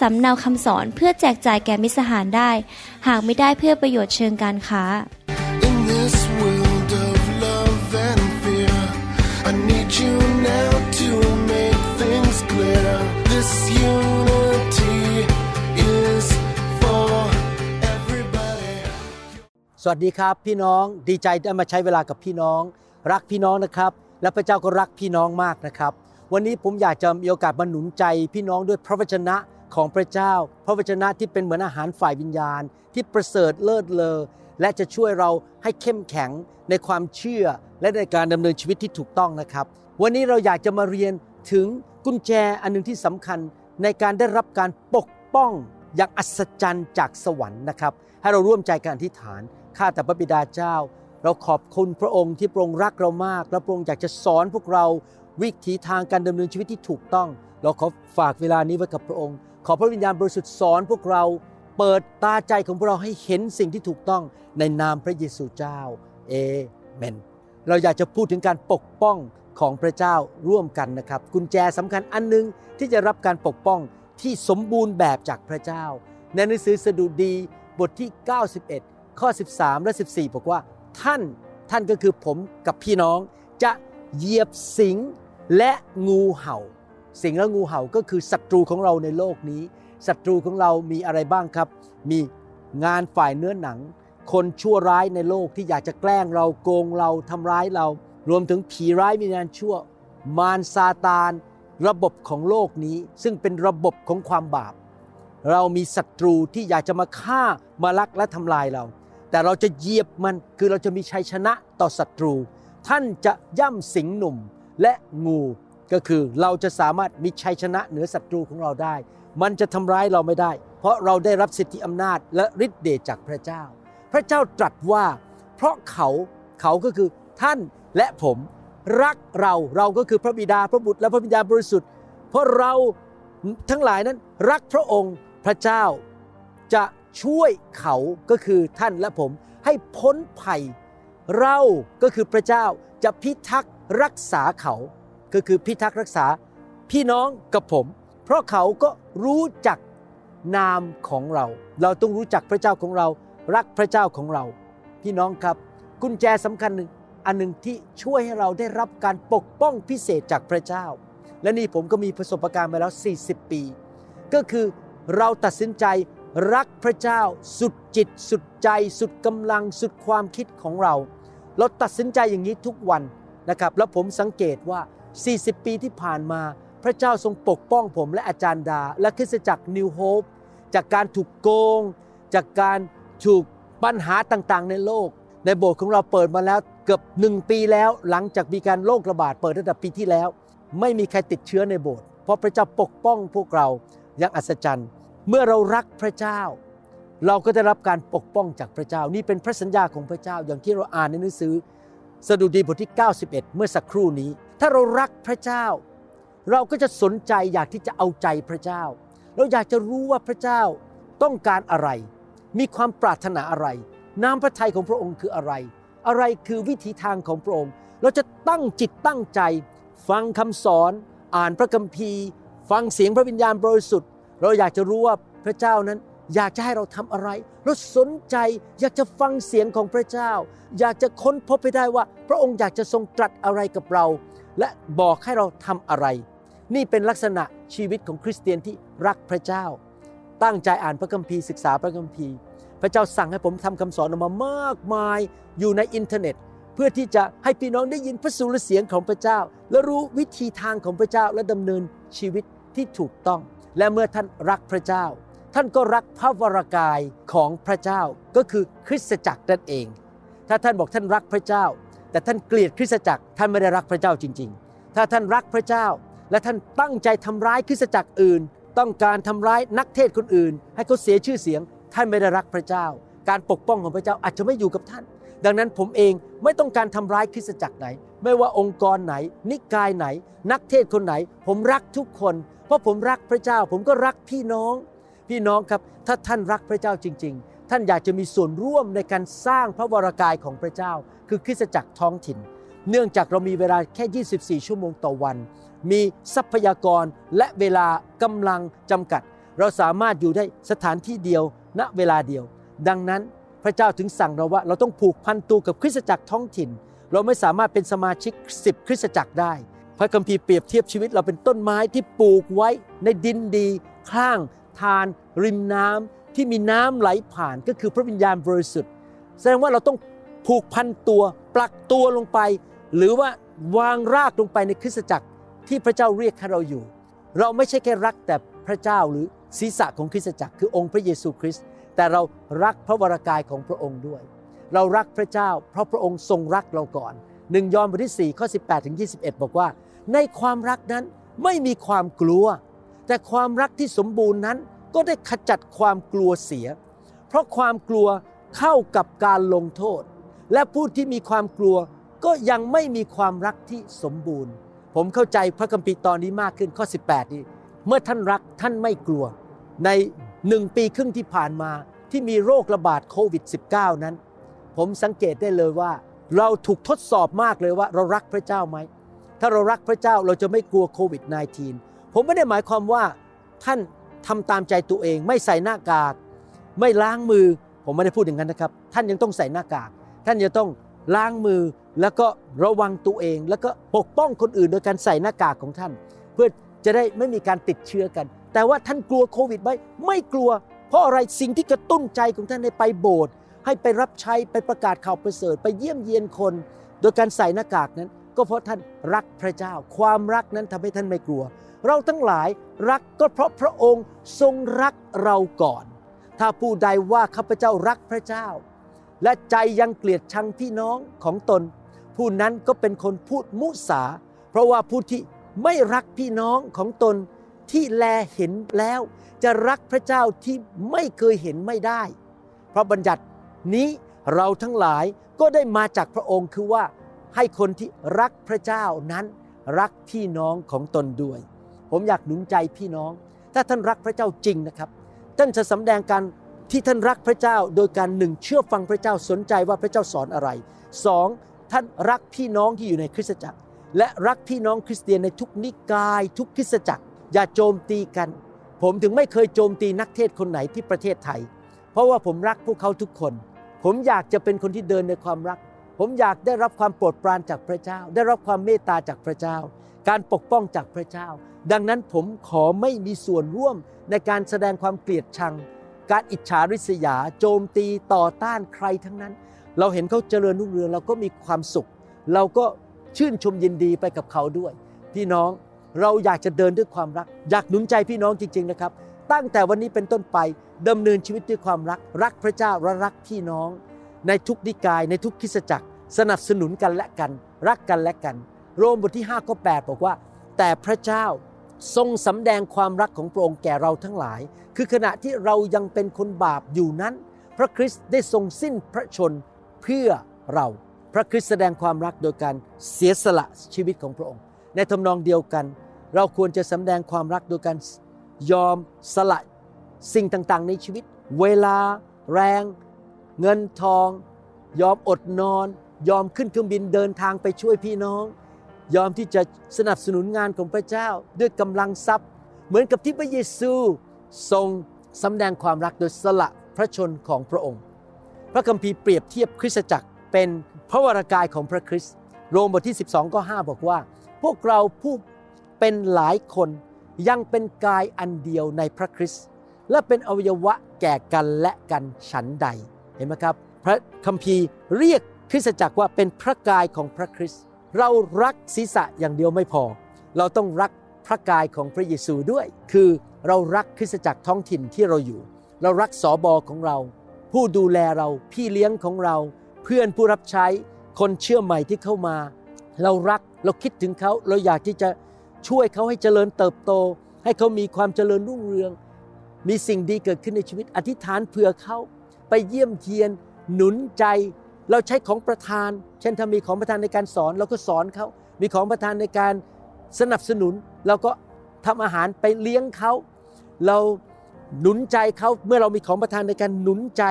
สำเนาคำสอนเพื่อแจกจ่ายแก่มิตรสหายได้ หากไม่ได้เพื่อประโยชน์เชิงการค้า In this world of love and fear, I need you now to make things clear. This unity is for everybody. สวัสดีครับพี่น้องดีใจได้มาใช้เวลากับพี่น้อง รักพี่น้องนะครับ และพระเจ้าก็รักพี่น้องมากนะครับวันนี้ผมอยากจะมีโอกาสมาหนุนใจพี่น้องด้วยพระวจนะ ของพระเจ้า พระวจนะที่เป็นเหมือนอาหารฝ่ายวิญญาณ ที่ประเสริฐเลิศเลอและจะช่วยเราให้เข้มแข็งในความเชื่อและในการดำเนินชีวิตที่ถูกต้องนะครับ วันนี้เราอยากจะมาเรียนถึงกุญแจอันหนึงที่สำคัญในการได้รับการปกป้องอย่างอัศจรรย์จากสวรรค์นะครับ ให้เราร่วมใจกันอธิษฐานข้าแต่พระบิดาเจ้า เราขอบคุณพระองค์ที่พระองค์รักเรามาก และพระองค์อยากจะสอนพวกเราวิถีทางการดำเนินชีวิตที่ถูกต้อง เราขอฝากเวลานี้ไว้กับพระองค์ ขอพระวิญญาณบริสุทธิ์สอนพวกเราเปิดตาใจของพวกเราให้เห็นสิ่งที่ถูกต้องในนามพระเยซูเจ้าเอเมนเราอยากจะพูดถึงการปกป้องของพระเจ้าร่วมกันนะครับ กุญแจสำคัญอันหนึงที่จะรับการปกป้องที่สมบูรณ์แบบจากพระเจ้า ในหนังสือสดุดีบทที่ 91 ข้อ 13 และ 14 บอกว่า ท่านท่านก็คือผมกับพี่น้องจะเหยียบสิงและงูเห่า สิงและงูเห่าก็คือศัตรูของเราในโลกนี้ศัตรูของเรามีอะไรบ้างครับ มีงานฝ่ายเนื้อหนัง คนชั่วร้ายในโลกที่อยากจะแกล้งเราโกงเราทำร้ายเรา รวมถึงผีร้ายมีงานชั่ว มารซาตาน ระบบของโลกนี้ ซึ่งเป็นระบบของความบาป เรามีศัตรูที่อยากจะมาฆ่ามาลักและทำลายเรา แต่เราจะเหยียบมันคือเราจะมีชัยชนะต่อศัตรู ท่านจะย่ำสิงหนุ่มและงู ก็คือเราจะสามารถมีชัยชนะเหนือศัตรูของเราได้ มันจะทำร้ายเราไม่ได้ เพราะเราได้รับสิทธิอำนาจและฤทธิ์เดชจากพระเจ้า พระเจ้าตรัสว่า เพราะเขาเขาก็คือท่านและผมรักเราเราก็คือพระบิดาพระบุตรและพระวิญญาณบริสุทธิ์ เพราะเราทั้งหลายนั้นรักพระองค์พระเจ้าจะช่วยเขาก็คือท่านและผมให้พ้นภัย เราก็คือพระเจ้าจะพิทักษ์รักษาเขา ก็คือพิทักษ์รักษาพี่น้องกับผม เพราะเขาก็รู้จักนามของเรา เราต้องรู้จักพระเจ้าของเรา รักพระเจ้าของเรา พี่น้องครับ กุญแจสำคัญหนึ่งอันหนึ่งที่ช่วยให้เราได้รับการปกป้องพิเศษจากพระเจ้า และนี่ผมก็มีประสบการณ์มาแล้ว 40 ปี ก็คือเราตัดสินใจรักพระเจ้า สุดจิต สุดใจ สุดกำลังสุดความคิดของเรา เราตัดสินใจอย่างนี้ทุกวันนะครับ แล้วผมสังเกตว่า 40 ปีที่ผ่านมา พระเจ้าทรงปกป้องผมและอาจารย์ดา และคริสตจักรนิวโฮปจากการถูกโกง จากการถูกปัญหาต่างๆ ในโลก ในโบสถ์ของเราเปิดมาแล้วเกือบหนึ่งปีแล้ว หลังจากมีการโรคระบาดเปิดตั้งแต่ปีที่แล้ว ไม่มีใครติดเชื้อในโบสถ์เพราะพระเจ้าปกป้องพวกเราอย่างอัศจรรย์ เมื่อเรารักพระเจ้า เราก็ได้รับการปกป้องจากพระเจ้า นี่เป็นพระสัญญาของพระเจ้าอย่างที่เราอ่านในหนังสือ สดุดีบทที่ 91 เมื่อสักครู่นี้ ถ้าเรารักพระเจ้า เราก็จะสนใจอยากที่จะเอาใจพระเจ้า เราอยากจะรู้ว่าพระเจ้าต้องการอะไร มีความปรารถนาอะไร น้ำพระทัยของพระองค์คืออะไร อะไรคือวิถีทางของพระองค์ เราจะตั้งจิตตั้งใจ ฟังคำสอน อ่านพระคัมภีร์ ฟังเสียงพระวิญญาณบริสุทธิ์ เราอยากจะรู้ว่าพระเจ้านั้นอยากจะให้เราทำอะไร เราสนใจอยากจะฟังเสียงของพระเจ้า อยากจะค้นพบไปได้ว่า พระองค์อยากจะทรงตรัสอะไรกับเรา และบอกให้เราทำอะไร นี่เป็นลักษณะชีวิตของคริสเตียนที่รักพระเจ้า ตั้งใจอ่านพระคัมภีร์ศึกษาพระคัมภีร์ พระเจ้าสั่งให้ผมทำคำสอนออกมามากมายอยู่ในอินเทอร์เน็ต เพื่อที่จะให้พี่น้องได้ยินพระสุรเสียงของพระเจ้า และรู้วิธีทางของพระเจ้าและดำเนินชีวิตที่ถูกต้อง และเมื่อท่านรักพระเจ้า ท่านก็รักพระวรากายของพระเจ้า ก็คือคริสตจักรนั่นเอง ถ้าท่านบอกท่านรักพระเจ้า แต่ท่านเกลียดคริสตจักรท่านไม่ได้รักพระเจ้าจริง ๆ ถ้าท่านรักพระเจ้า และท่านตั้งใจทำร้ายคริสตจักรอื่น ต้องการทำร้ายนักเทศคนอื่น ให้เขาเสียชื่อเสียง ท่านไม่ได้รักพระเจ้า การปกป้องของพระเจ้าอาจจะไม่อยู่กับท่าน ดังนั้นผมเองไม่ต้องการทำร้ายคริสตจักรไหน ไม่ว่าองค์กรไหน นิกายไหน นักเทศคนไหน ผมรักทุกคน เพราะผมรักพระเจ้า ผมก็รักพี่น้อง พี่น้องครับ ถ้าท่านรักพระเจ้าจริง ๆ ท่านอยากจะมีส่วนร่วมในการสร้างพระวรากายของพระเจ้า คือคริสตจักรท้องถิ่น เนื่องจากเรามีเวลาแค่ 24 ชั่วโมงต่อวัน มีทรัพยากรและเวลากำลังจำกัด เราสามารถอยู่ได้สถานที่เดียวณเวลาเดียว ดังนั้นพระเจ้าถึงสั่งเราว่า เราต้องผูกพันตัวกับคริสตจักรท้องถิ่น เราไม่สามารถเป็นสมาชิก 10 คริสตจักรได้ พระคัมภีร์เปรียบเทียบชีวิตเราเป็นต้นไม้ที่ปลูกไว้ในดินดี ข้าง ทาน ริมน้ำ ที่มีน้ำไหลผ่านก็คือพระวิญญาณบริสุทธิ์แสดงว่าเราต้องผูกพันตัวปลักตัวลงไป หรือว่าวางรากลงไปในคริสตจักรที่พระเจ้าเรียกให้เราอยู่ เราไม่ใช่แค่รักแต่พระเจ้าหรือศีรษะของคริสตจักร คือองค์พระเยซูคริสต์แต่เรารักพระวรากายของพระองค์ด้วย เรารักพระเจ้า เพราะพระองค์ทรงรักเราก่อนหนึ่งยอห์นบทที่4ข้อ18ถึง21 บอกว่า ในความรักนั้นไม่มีความกลัว แต่ความรักที่สมบูรณ์นั้น ก็ได้ขจัดความกลัวเสีย เพราะความกลัวเข้ากับการลงโทษ และผู้ที่มีความกลัวก็ยังไม่มีความรักที่สมบูรณ์ ผมเข้าใจพระคัมภีร์ตอนนี้มากขึ้นข้อ 18 นี้ เมื่อท่านรักท่านไม่กลัว ในหนึ่งปีครึ่งที่ผ่านมาที่มีโรคระบาดโควิด -19 นั้น ผมสังเกตได้เลยว่า เราถูกทดสอบมากเลยว่าเรารักพระเจ้าไหม ถ้าเรารักพระเจ้าเราจะไม่กลัวโควิด -19 ผมไม่ได้หมายความว่าท่าน ทำตามใจตัวเอง ไม่ใส่หน้ากาก ไม่ล้างมือ ผมไม่ได้พูดอย่างนั้นนะครับ ท่านยังต้องใส่หน้ากาก ท่านจะต้องล้างมือแล้วก็ระวังตัวเอง แล้วก็ปกป้องคนอื่นโดยการใส่หน้ากากของท่าน เพื่อจะได้ไม่มีการติดเชื้อกัน แต่ว่าท่านกลัวโควิดไหมไม่กลัว เพราะอะไรสิ่งที่กระตุ้นใจของท่านให้ไปโบสถ์ให้ไปรับใช้ไปประกาศข่าวประเสริฐไปเยี่ยมเยียนคน โดยการใส่หน้ากากนั้น ก็เพราะท่านรักพระเจ้า ความรักนั้นทำให้ท่านไม่กลัว เราทั้งหลายรักก็เพราะพระองค์ทรงรักเราก่อน ถ้าผู้ใดว่าข้าพเจ้ารักพระเจ้า และใจยังเกลียดชังพี่น้องของตน ผู้นั้นก็เป็นคนพูดมุสา เพราะว่าผู้ที่ไม่รักพี่น้องของตนที่แลเห็นแล้ว จะรักพระเจ้าที่ไม่เคยเห็นไม่ได้เพราะบัญญัตินี้เราทั้งหลายก็ได้มาจากพระองค์คือว่าให้คนที่รักพระเจ้านั้นรักพี่น้องของตนด้วย ผมอยากหนุนใจพี่น้อง ถ้าท่านรักพระเจ้าจริงนะครับ ท่านจะสำแดงการที่ท่านรักพระเจ้า โดยการหนึ่งเชื่อฟังพระเจ้าสนใจว่าพระเจ้าสอนอะไรสองท่านรักพี่น้องที่อยู่ในคริสตจักร และรักพี่น้องคริสเตียนในทุกนิกาย ทุกคริสตจักร อย่าโจมตีกัน ผมถึงไม่เคยโจมตีนักเทศคนไหนที่ประเทศไทย เพราะว่าผมรักพวกเขาทุกคน ผมอยากจะเป็นคนที่เดินในความรัก ผมอยากได้รับความโปรดปรานจากพระเจ้า ได้รับความเมตตาจากพระเจ้า การปกป้องจากพระเจ้า ดังนั้นผมขอไม่มีส่วนร่วมในการแสดงความเกลียดชัง การอิจฉาริษยา โจมตีต่อต้านใครทั้งนั้น เราเห็นเขาเจริญรุ่งเรืองเราก็มีความสุข เราก็ชื่นชมยินดีไปกับเขาด้วย พี่น้องเราอยากจะเดินด้วยความรัก อยากหนุนใจพี่น้องจริง ๆนะครับ ตั้งแต่วันนี้เป็นต้นไปดำเนินชีวิตด้วยความรัก รักพระเจ้าและรักพี่น้อง ในทุกนิกายในทุกคริสจักร สนับสนุนกันและกัน รักกันและกัน โรมบทที่5ข้อ8บอกว่า แต่พระเจ้าทรงสำแดงความรักของพระองค์แก่เราทั้งหลาย คือขณะที่เรายังเป็นคนบาปอยู่นั้น พระคริสต์ได้ทรงสิ้นพระชนเพื่อเรา พระคริสต์แสดงความรักโดยการเสียสละชีวิตของพระองค์ ในทำนองเดียวกัน เราควรจะสำแดงความรักโดยการยอมสละสิ่งต่างๆ ในชีวิต เวลา แรง เงินทอง ยอมอดนอน ยอมขึ้นเครื่องบินเดินทางไปช่วยพี่น้อง ยอมที่จะสนับสนุนงานของพระเจ้าด้วยกำลังทรัพย์ เหมือนกับที่พระเยซูทรงสำแดงความรักโดยสละพระชนของพระองค์ พระคัมภีร์เปรียบเทียบคริสตจักรเป็นพระวรากายของพระคริสต์โรมบทที่ 12ก็5บอกว่า พวกเราผู้เป็นหลายคนยังเป็นกายอันเดียวในพระคริสต์และเป็นอวัยวะแก่กันและกันฉันใดเห็นไหมครับ พระคัมภีร์เรียกคริสตจักรว่าเป็นพระกายของพระคริสต์ เรารักศีรษะอย่างเดียวไม่พอ เราต้องรักพระกายของพระเยซูด้วย คือเรารักคริสตจักรท้องถิ่นที่เราอยู่ เรารักสอบอของเรา ผู้ดูแลเราพี่เลี้ยงของเรา เพื่อนผู้รับใช้คนเชื่อใหม่ที่เข้ามา เรารักเราคิดถึงเขาเราอยากที่จะช่วยเขาให้เจริญเติบโต ให้เขามีความเจริญรุ่งเรือง มีสิ่งดีเกิดขึ้นในชีวิตอธิษฐานเผื่อเขาไปเยี่ยมเยียน หนุนใจ เราใช้ของประทาน เช่นถ้ามีของประทานในการสอนเราก็สอนเขา มีของประทานในการสนับสนุน เราก็ทำอาหารไปเลี้ยงเขา เราหนุนใจเขาเมื่อเรามีของประทานในการหนุนใจ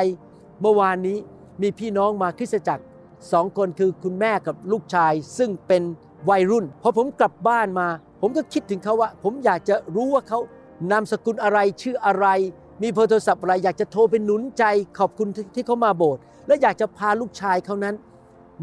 เมื่อวานนี้มีพี่น้องมาคริสตจักรสองคนคือคุณแม่กับลูกชาย ซึ่งเป็นวัยรุ่นพอผมกลับบ้านมา ผมก็คิดถึงเขาว่า ผมอยากจะรู้ว่าเขานามสกุลอะไรชื่ออะไร มีเบอร์โทรศัพท์อะไรอยากจะโทรไปหนุนใจขอบคุณที่เขามาโบสถ์และอยากจะพาลูกชายเขานั้น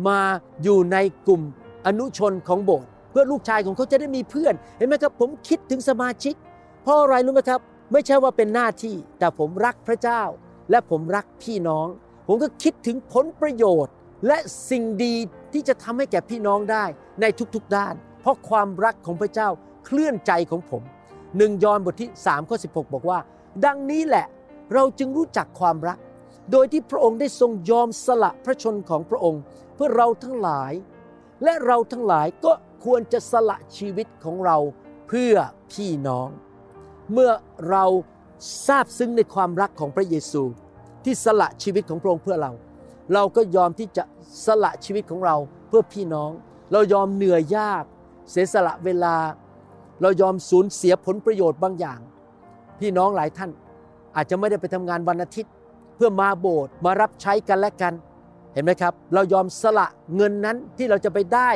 มาอยู่ในกลุ่มอนุชนของโบสถ์เพื่อลูกชายของเขาจะได้มีเพื่อน เห็นไหมครับ ผมคิดถึงสมาชิก เพราะอะไรรู้ไหมครับ ไม่ใช่ว่าเป็นหน้าที่ แต่ผมรักพระเจ้า และผมรักพี่น้อง ผมก็คิดถึงผลประโยชน์ และสิ่งดีที่จะทำให้แก่พี่น้องได้ในทุกๆด้าน เพราะความรักของพระเจ้าเคลื่อนใจของผมหนึ่งยอห์นบทที่3ข้อ16 บอกว่า ดังนี้แหละเราจึงรู้จักความรัก โดยที่พระองค์ได้ทรงยอมสละพระชนของพระองค์ เพื่อเราทั้งหลาย และเราทั้งหลายก็ควรจะสละชีวิตของเราเพื่อพี่น้อง เมื่อเราทราบซึ้งในความรักของพระเยซู ที่สละชีวิตของพระองค์เพื่อเรา เราก็ยอมที่จะสละชีวิตของเราเพื่อพี่น้อง เรายอมเหนื่อยยาก เสียสละเวลา เรายอมสูญเสียผลประโยชน์บางอย่าง พี่น้องหลายท่านอาจจะไม่ได้ไปทำงานวันอาทิตย์ เพื่อมาโบสถ์มารับใช้กันและกัน เห็นไหมครับ เรายอมสละเงินนั้นที่เราจะไปได้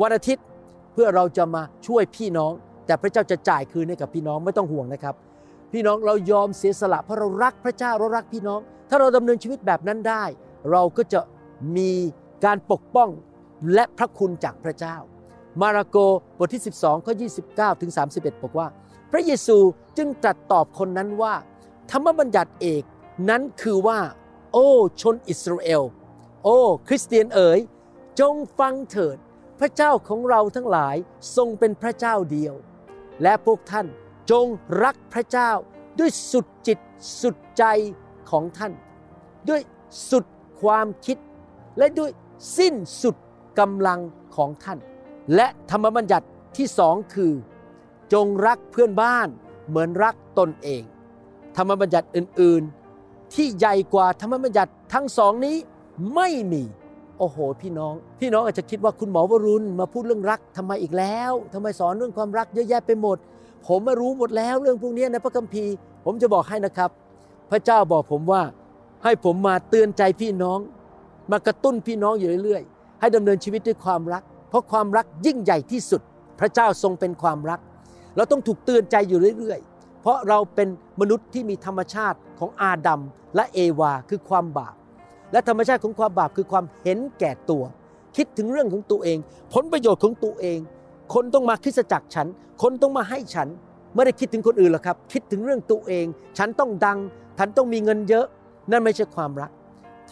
วันอาทิตย์เพื่อเราจะมาช่วยพี่น้อง แต่พระเจ้าจะจ่ายคืนให้กับพี่น้องไม่ต้องห่วงนะครับ พี่น้องเรายอมเสียสละเพราะเรารักพระเจ้าเรารักพี่น้อง ถ้าเราดำเนินชีวิตแบบนั้นได้ เราก็จะมีการปกป้องและพระคุณจากพระเจ้า มาระโกบทที่ 12ข้อ29ถึง31 บอกว่า ระเยซูจึงตรัสตอบคนนั้นว่า ธรรมบัญญัติเอกนั้นคือว่า โอ้ชนอิสราเอล โอ้คริสเตียนเอ๋ย จงฟังเถิด พระเจ้าของเราทั้งหลายทรงเป็นพระเจ้าเดียว และพวกท่านจงรักพระเจ้าด้วยสุดจิตสุดใจของท่าน ด้วยสุดความคิด และด้วยสิ้นสุดกำลังของท่าน และธรรมบัญญัติที่สองคือ จงรักเพื่อนบ้านเหมือนรักตนเอง ธรรมบัญญัติอื่นๆ ที่ใหญ่กว่าธรรมบัญญัติทั้งสองนี้ไม่มีโอ้โห พี่น้อง พี่น้องอาจจะคิดว่าคุณหมอวรุณมาพูดเรื่องรักทำไมอีกแล้วทำไมสอนเรื่องความรักเยอะแยะไปหมด ผมมารู้หมดแล้วเรื่องพวกนี้ในพระคัมภีร์ ผมจะบอกให้นะครับ พระเจ้าบอกผมว่าให้ผมมาเตือนใจพี่น้อง มากระตุ้นพี่น้องอยู่เรื่อยๆ ให้ดำเนินชีวิตด้วยความรัก เพราะความรักยิ่งใหญ่ที่สุด พระเจ้าทรงเป็นความรัก เราต้องถูกเตือนใจอยู่เรื่อยๆ เพราะเราเป็นมนุษย์ที่มีธรรมชาติของอาดัมและเอวาคือความบาป และธรรมชาติของความบาปคือความเห็นแก่ตัว คิดถึงเรื่องของตัวเอง ผลประโยชน์ของตัวเอง คนต้องมาคริสจักรฉัน คนต้องมาให้ฉันไม่ได้คิดถึงคนอื่นหรอกครับ คิดถึงเรื่องตัวเอง ฉันต้องดัง ฉันต้องมีเงินเยอะ นั่นไม่ใช่ความรัก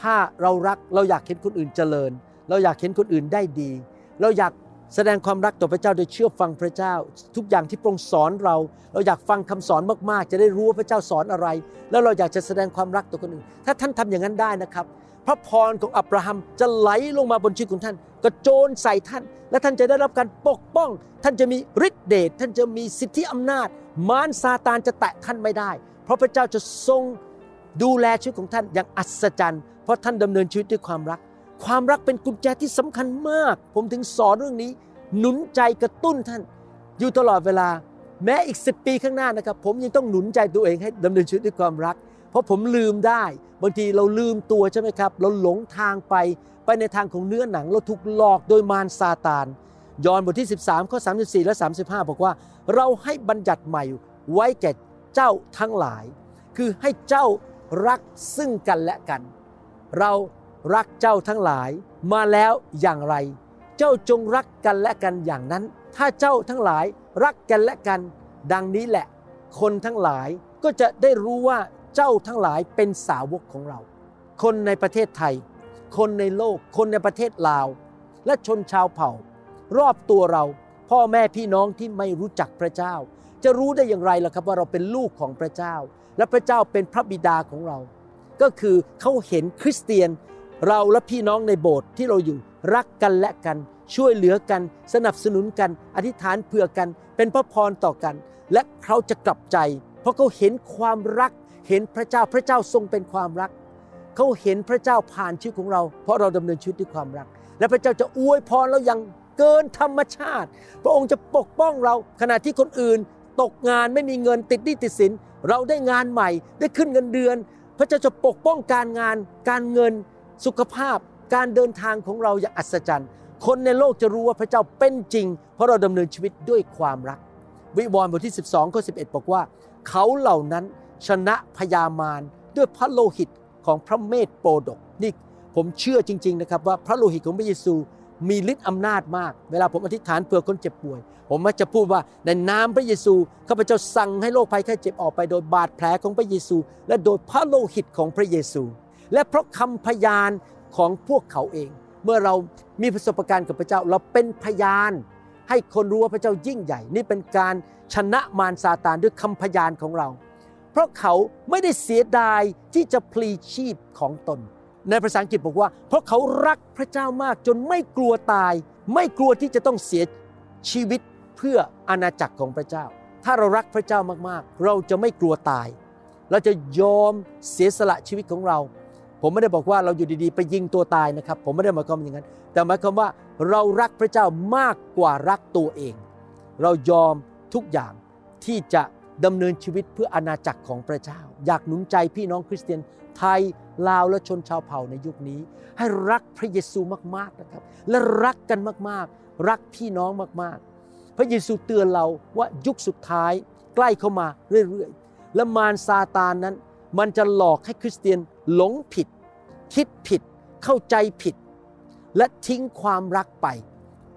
ถ้าเรารักเราอยากเห็นคนอื่นเจริญ เราอยากเห็นคนอื่นได้ดี เราอยาก แสดงความรักต่อพระเจ้าโดยเชื่อฟังพระเจ้า ทุกอย่างที่พระองค์สอนเรา เราอยากฟังคำสอนมากๆ จะได้รู้ว่าพระเจ้าสอนอะไร แล้วเราอยากจะแสดงความรักต่อคนอื่น ถ้าท่านทำอย่างนั้นได้นะครับ พระพรของอับราฮัมจะไหลลงมาบนชีวิตของท่านกระโจนใส่ท่าน และท่านจะได้รับการปกป้อง ท่านจะมีฤทธิเดชท่านจะมีสิทธิอำนาจ มารซาตานจะแตะท่านไม่ได้ เพราะพระเจ้าจะทรงดูแลชีวิตของท่านอย่างอัศจรรย์เพราะท่านดำเนินชีวิตด้วยความรัก ความรักเป็นกุญแจที่สำคัญมาก ผมถึงสอนเรื่องนี้ หนุนใจกระตุ้นท่าน อยู่ตลอดเวลา แม้อีกสิปีข้างหน้านะครับ ผมยังต้องหนุนใจตัวเองให้ดำเนินชีวิตด้วยความรัก เพราะผมลืมได้ บางทีเราลืมตัวใช่ไหมครับ เราหลงทางไปไปในทางของเนื้อหนัง เราถูกหลอกโดยมารซาตาน ยอห์นบทที่ 13ข้อ34 และ 35 บอกว่า เราให้บัญญัติใหม่ไว้แก่เจ้าทั้งหลาย คือให้เจ้ารักซึ่งกันและกัน เรา รักเจ้าทั้งหลายมาแล้วอย่างไร เจ้าจงรักกันและกันอย่างนั้น ถ้าเจ้าทั้งหลายรักกันและกัน ดังนี้แหละ คนทั้งหลายก็จะได้รู้ว่าเจ้าทั้งหลายเป็นสาวกของเรา คนในประเทศไทย คนในโลก คนในประเทศลาว และชนชาวเผ่า รอบตัวเรา พ่อแม่พี่น้องที่ไม่รู้จักพระเจ้า จะรู้ได้อย่างไรล่ะครับว่าเราเป็นลูกของพระเจ้า และพระเจ้าเป็นพระบิดาของเรา ก็คือเขาเห็นคริสเตียน เราและพี่น้องในโบสถ์ที่เราอยู่รักกันและกัน ช่วยเหลือกัน สนับสนุนกัน อธิษฐานเผื่อกัน เป็นพระพรต่อกัน และเขาจะกลับใจ เพราะเขาเห็นความรัก เห็นพระเจ้าพระเจ้าทรงเป็นความรัก เขาเห็นพระเจ้าผ่านชีวิตของเรา เพราะเราดำเนินชีวิตด้วยความรัก และพระเจ้าจะอวยพรเราอย่างเกินธรรมชาติ พระองค์จะปกป้องเราขณะที่คนอื่น ตกงานไม่มีเงินติดหนี้ติดสิน เราได้งานใหม่ ได้ขึ้นเงินเดือน พระเจ้าจะปกป้องการงานการเงิน สุขภาพการเดินทางของเราอย่างอัศจรรย์ คนในโลกจะรู้ว่าพระเจ้าเป็นจริง เพราะเราดำเนินชีวิตด้วยความรัก วิวรณ์บทที่ 12ข้อ11บอกว่า เขาเหล่านั้นชนะพยามารด้วยพระโลหิตของพระเมธโปรดกนี่ผมเชื่อจริง ๆนะครับ ว่าพระโลหิตของพระเยซูมีฤทธิ์อำนาจมาก เวลาผมอธิษฐานเผื่อคนเจ็บป่วย ผมมักจะพูดว่าในนามพระเยซูข้าพเจ้าสั่งให้โรคภัยแค่เจ็บออกไป โดยบาดแผลของพระเยซู และโดยพระโลหิตของพระเยซู และเพราะคำพยานของพวกเขาเอง เมื่อเรามีประสบการณ์กับพระเจ้า เราเป็นพยาน ให้คนรู้ว่าพระเจ้ายิ่งใหญ่ นี่เป็นการชนะมารซาตานด้วยคำพยานของเรา เพราะเขาไม่ได้เสียดายที่จะพลีชีพของตน ในภาษาอังกฤษบอกว่า เพราะเขารักพระเจ้ามากจนไม่กลัวตาย ไม่กลัวที่จะต้องเสียชีวิตเพื่ออาณาจักรของพระเจ้า ถ้าเรารักพระเจ้ามากๆ เราจะไม่กลัวตาย เราจะยอมเสียสละชีวิตของเรา ผมไม่ได้บอกว่าเราอยู่ดีๆ ไปยิงตัวตายนะครับ ผมไม่ได้หมายความอย่างนั้น แต่หมายความว่าเรารักพระเจ้ามากกว่ารักตัวเอง เรายอมทุกอย่างที่จะดำเนินชีวิตเพื่ออาณาจักรของพระเจ้า อยากหนุนใจพี่น้องคริสเตียนไทยลาวและชนชาวเผ่าในยุคนี้ ให้รักพระเยซูมากๆนะครับ และรักกันมากๆ รักพี่น้องมากๆ พระเยซูเตือนเราว่ายุคสุดท้ายใกล้เข้ามาเรื่อยๆ และมารซาตานนั้น มันจะหลอกให้คริสเตียนหลงผิด คิดผิด เข้าใจผิด และทิ้งความรักไป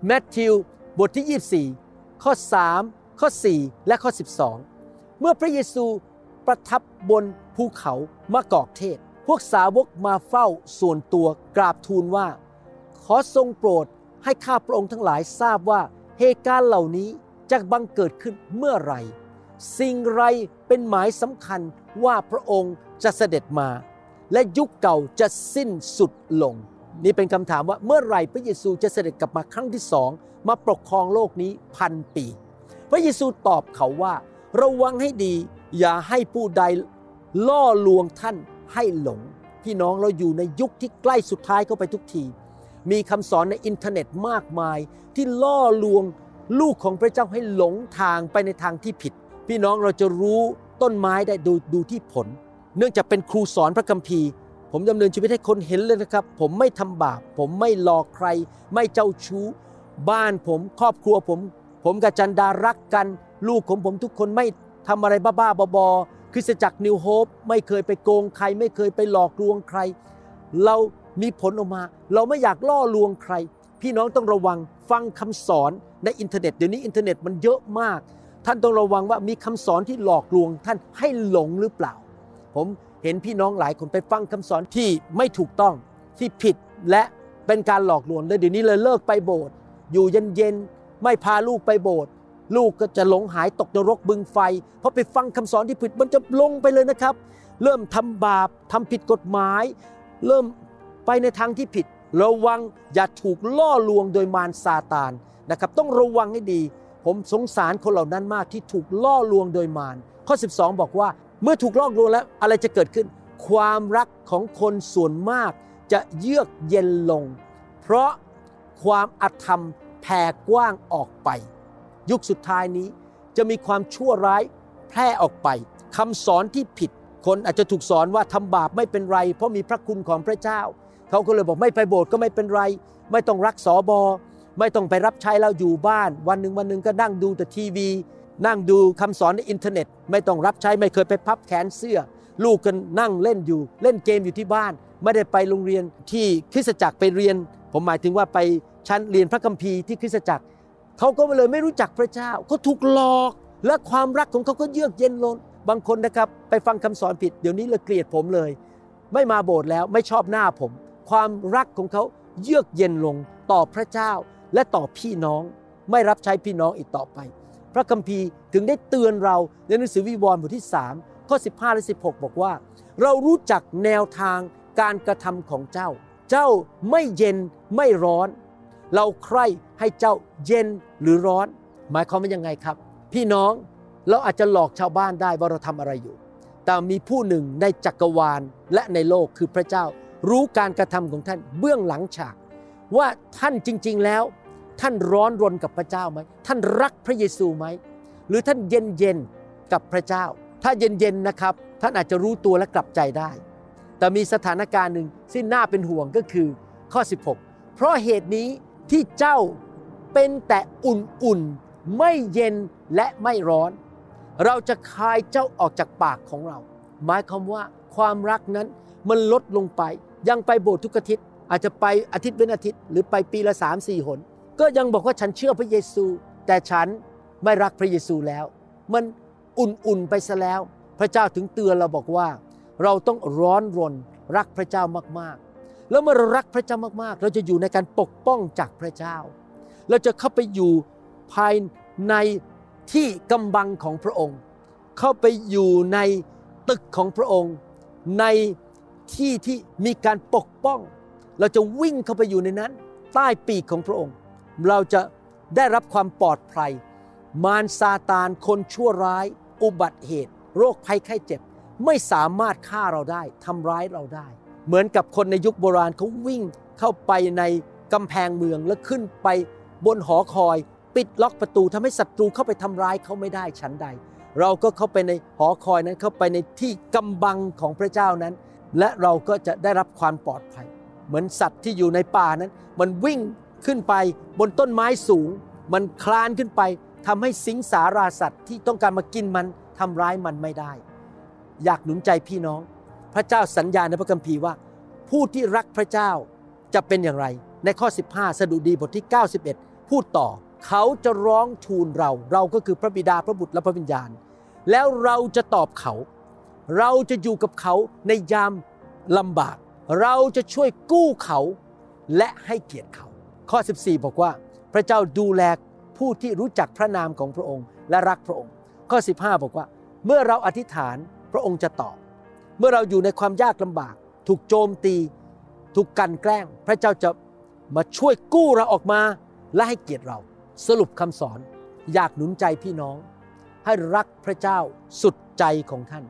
แมทธิวบทที่ 24 ข้อ 3 ข้อ 4 และข้อ 12 เมื่อพระเยซูประทับบนภูเขามะกอกเทศ พวกสาวกมาเฝ้าส่วนตัวกราบทูลว่า ขอทรงโปรดให้ข้าพระองค์ทั้งหลายทราบว่าเหตุการณ์เหล่านี้จะบังเกิดขึ้นเมื่อไหร่ สิ่งไรเป็นหมายสำคัญว่าพระองค์จะเสด็จมา และยุคเก่าจะสิ้นสุดลง นี่เป็นคำถามว่าเมื่อไหร่พระเยซูจะเสด็จกลับมาครั้งที่สองมาปกครองโลกนี้พันปี พระเยซูตอบเขาว่า ระวังให้ดีอย่าให้ผู้ใดล่อลวงท่านให้หลง พี่น้องเราอยู่ในยุคที่ใกล้สุดท้ายเข้าไปทุกที มีคำสอนในอินเทอร์เน็ตมากมายที่ล่อลวงลูกของพระเจ้าให้หลงทางไปในทางที่ผิด พี่น้องเราจะรู้ต้นไม้ได้ดูดูที่ผล เนื่องจากเป็นครูสอนพระคัมภีร์ ผมดำเนินชีวิตให้คนเห็นเลยนะครับ ผมไม่ทำบาป ผมไม่หลอกใคร ไม่เจ้าชู้ บ้านผมครอบครัวผม ผมกับจารย์ดารักกัน ลูกของผมทุกคนไม่ทำอะไรบ้าๆบอๆคริสตจักรนิวโฮปไม่เคยไปโกงใคร ไม่เคยไปหลอกลวงใคร เรามีผลออกมา เราไม่อยากล่อลวงใคร พี่น้องต้องระวังฟังคำสอนในอินเทอร์เน็ตเดี๋ยวนี้อินเทอร์เน็ตมันเยอะมาก ท่านต้องระวังว่ามีคำสอนที่หลอกลวงท่านให้หลงหรือเปล่า ผมเห็นพี่น้องหลายคนไปฟังคำสอนที่ไม่ถูกต้องที่ผิดและเป็นการหลอกลวงเลยเดี๋ยวนี้เลยเลิกไปโบสถ์อยู่เย็นๆไม่พาลูกไปโบสถ์ลูกก็จะหลงหายตกนรกบึงไฟ เพราะไปฟังคำสอนที่ผิดมันจะลงไปเลยนะครับ เริ่มทำบาปทำผิดกฎหมาย เริ่มไปในทางที่ผิด ระวังอย่าถูกล่อลวงโดยมารซาตานนะครับ ต้องระวังให้ดี ผมสงสารคนเหล่านั้นมากที่ถูกล่อลวงโดยมาร ข้อ 12 บอกว่าเมื่อถูกล่อลวงแล้วอะไรจะเกิดขึ้น ความรักของคนส่วนมากจะเยือกเย็นลง เพราะความอธรรมแผ่กว้างออกไป ยุคสุดท้ายนี้จะมีความชั่วร้ายแพร่ออกไปคำสอนที่ผิด คนอาจจะถูกสอนว่าทำบาปไม่เป็นไร เพราะมีพระคุณของพระเจ้า เขาก็เลยบอกไม่ไปโบสถ์ก็ไม่เป็นไร ไม่ต้องรักสอบอ ไม่ต้องไปรับใช้แล้วอยู่บ้าน วันหนึ่งวันหนึ่งก็นั่งดูแต่ทีวี นั่งดูคำสอนในอินเทอร์เน็ต ไม่ต้องรับใช้ไม่เคยไปพับแขนเสื้อ ลูกกันนั่งเล่นอยู่ เล่นเกมอยู่ที่บ้าน ไม่ได้ไปโรงเรียนที่คริสตจักรไปเรียน ผมหมายถึงว่าไปชั้นเรียนพระคัมภีร์ที่คริสตจักรเขาก็เลยไม่รู้จักพระเจ้าเขาถูกหลอก และความรักของเขาก็เยือกเย็นลงบางคนนะครับไปฟังคำสอนผิดเดี๋ยวนี้เลยเกลียดผมเลย ไม่มาโบสถ์แล้วไม่ชอบหน้าผม ความรักของเขาเยือกเย็นลงต่อพระเจ้า และต่อพี่น้องไม่รับใช้พี่น้องอีกต่อไป พระคัมภีร์ถึงได้เตือนเราในหนังสือวิวรณ์บทที่3ข้อ15และ16 บอกว่า เรารู้จักแนวทางการกระทำของเจ้า เจ้าไม่เย็นไม่ร้อน เราใคร่ให้เจ้าเย็นหรือร้อน หมายความว่ายังไงครับ พี่น้องเราอาจจะหลอกชาวบ้านได้ว่าเราทำอะไรอยู่ แต่มีผู้หนึ่งในจักรวาลและในโลกคือพระเจ้า รู้การกระทำของท่านเบื้องหลังฉาก ว่าท่านจริง ๆแล้ว ท่านร้อนรนกับพระเจ้าไหมท่านรักพระเยซูไหมหรือท่านเย็นเย็นๆกับพระเจ้า ถ้าเย็นเย็นๆนะครับ ท่านอาจจะรู้ตัวและกลับใจได้ แต่มีสถานการณ์หนึ่งที่น่าเป็นห่วงก็คือข้อ 16 เพราะเหตุนี้ที่เจ้าเป็นแต่อุ่นๆไม่เย็นและไม่ร้อน เราจะคายเจ้าออกจากปากของเรา หมายความว่าความรักนั้นมันลดลงไปยังไปโบสถ์ทุกอาทิตย์ อาจจะไปอาทิตย์เว้นอาทิตย์หรือไปปีละสามสี่หน ก็ยังบอกว่าฉันเชื่อพระเยซู แต่ฉันไม่รักพระเยซูแล้ว มันอุ่นๆไปซะแล้ว พระเจ้าถึงเตือนเราบอกว่า เราต้องร้อนรนรักพระเจ้ามากๆ แล้วเมื่อเรารักพระเจ้ามากๆ เราจะอยู่ในการปกป้องจากพระเจ้า เราจะเข้าไปอยู่ภายในที่กำบังของพระองค์ เข้าไปอยู่ในตึกของพระองค์ ในที่ที่มีการปกป้อง เราจะวิ่งเข้าไปอยู่ในนั้น ใต้ปีกของพระองค์ เราจะได้รับความปลอดภัย มารซาตานคนชั่วร้าย อุบัติเหตุ โรคภัยไข้เจ็บ ไม่สามารถฆ่าเราได้ทำร้ายเราได้ เหมือนกับคนในยุคโบราณเขาวิ่งเข้าไปในกำแพงเมืองแล้วขึ้นไปบนหอคอย ปิดล็อกประตูทำให้ศัตรูเข้าไปทำร้ายเขาไม่ได้ชั้นใด เราก็เข้าไปในหอคอยนั้นเข้าไปในที่กำบังของพระเจ้านั้น และเราก็จะได้รับความปลอดภัย เหมือนสัตว์ที่อยู่ในป่านั้น มันวิ่งขึ้นไปบนต้นไม้สูง มันคลานขึ้นไปทำให้สิงสาราสัตว์ที่ต้องการมากินมันทำร้ายมันไม่ได้ อยากหนุนใจพี่น้อง พระเจ้าสัญญาในพระคัมภีร์ว่า ผู้ที่รักพระเจ้าจะเป็นอย่างไร ในข้อ 15 สดุดีบทที่ 91 พูดต่อ เขาจะร้องทูลเรา เราก็คือพระบิดาพระบุตรและพระวิญญาณ แล้วเราจะตอบเขา เราจะอยู่กับเขาในยามลำบาก เราจะช่วยกู้เขาและให้เกียรติเขา ข้อ 14 บอกว่า พระเจ้าดูแลผู้ที่รู้จักพระนามของพระองค์ และรักพระองค์ ข้อ 15 บอกว่า เมื่อเราอธิษฐานพระองค์จะตอบ เมื่อเราอยู่ในความยากลำบาก ถูกโจมตี ถูกกันแกล้ง พระเจ้าจะมาช่วยกู้เราออกมาและให้เกียรติเรา สรุปคำสอนอยากหนุนใจพี่น้อง ให้รักพระเจ้าสุดใจของท่าน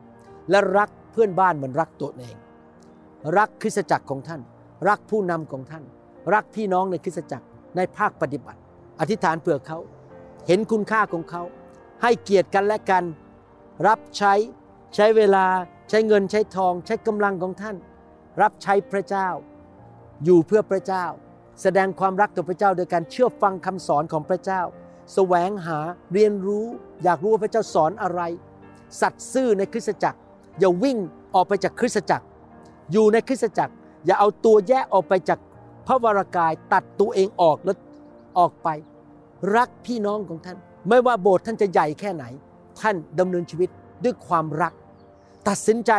และรักเพื่อนบ้านเหมือนรักตัวเอง รักคริสตจักรของท่าน รักผู้นำของท่าน รักพี่น้องในคริสตจักรในภาคปฏิบัติ อธิษฐานเผื่อเขา เห็นคุณค่าของเขา ให้เกียรติกันและกัน รับใช้ใช้เวลาใช้เงินใช้ทอง ใช้กำลังของท่าน รับใช้พระเจ้า อยู่เพื่อพระเจ้า แสดงความรักต่อพระเจ้าโดยการเชื่อฟังคำสอนของพระเจ้า แสวงหาเรียนรู้ อยากรู้ว่าพระเจ้าสอนอะไร สัตย์ซื่อในคริสตจักร อย่าวิ่งออกไปจากคริสตจักร อยู่ในคริสตจักร อย่าเอาตัวแยกออกไปจากพระวรากายตัดตัวเองออกแล้วออกไป รักพี่น้องของท่าน ไม่ว่าโบสถ์ท่านจะใหญ่แค่ไหน ท่านดำเนินชีวิตด้วยความรัก ตัดสินใจ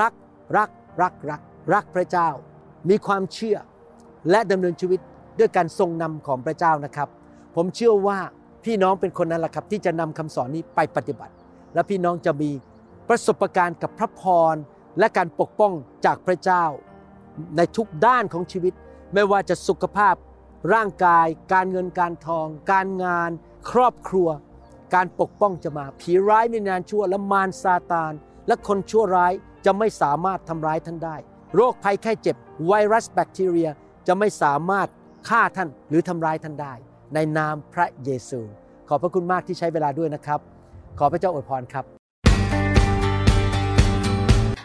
รักรักรักรัก รักพระเจ้า มีความเชื่อและดำเนินชีวิตด้วยการทรงนำของพระเจ้านะครับ ผมเชื่อว่าพี่น้องเป็นคนนั้นแหละครับที่จะนำคำสอนนี้ไปปฏิบัติ และพี่น้องจะมีประสบการณ์กับพระพร และการปกป้องจากพระเจ้า ในทุกด้านของชีวิต ไม่ว่าจะสุขภาพ ร่างกาย การเงินการทอง การงาน ครอบครัว การปกป้องจะมา ผีร้ายมีนานชั่วและมารซาตาน และคนชั่วร้ายจะไม่สามารถทำร้ายท่านได้ โรคภัยแค่เจ็บ ไวรัสแบคทีเรียจะไม่สามารถฆ่าท่านหรือทำร้ายท่านได้ ในนามพระเยซู ขอบพระคุณมากที่ใช้เวลาด้วยนะครับ ขอพระเจ้าอวยพรครับ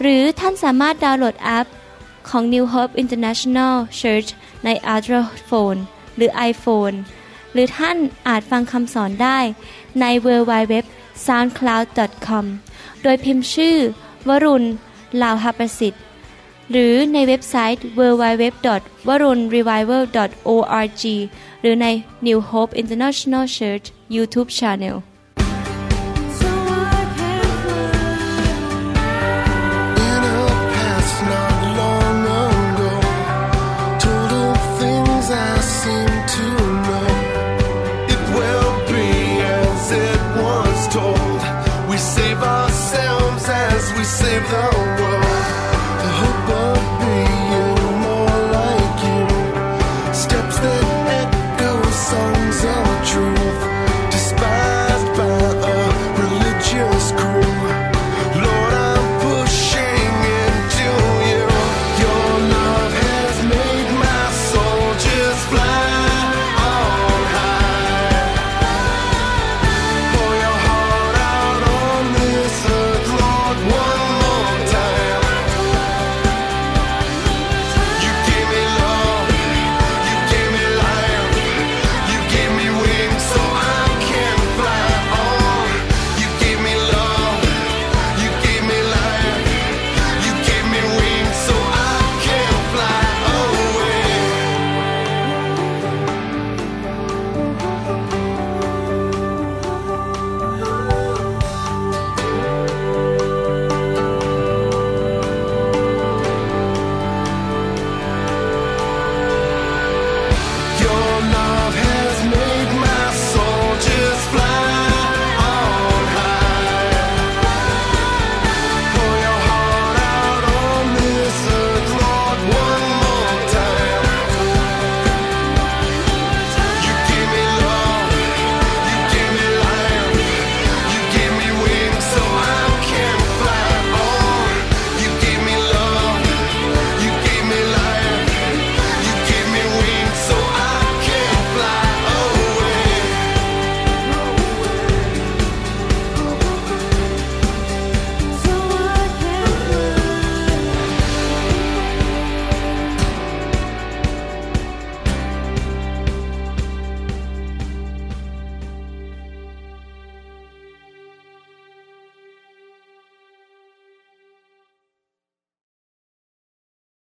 หรือท่านสามารถดาวน์โหลดแอป ของ New Hope International Church ใน Android Phone หรือ iPhone หรือท่านอาจฟังคำสอนได้ใน w w w soundcloud.com โดยพิมพ์ชื่อ วรุณลาวหประสิทธิ์ หรือในเว็บไซต์ www.warunrevival.org หรือใน New Hope International Church YouTube Channel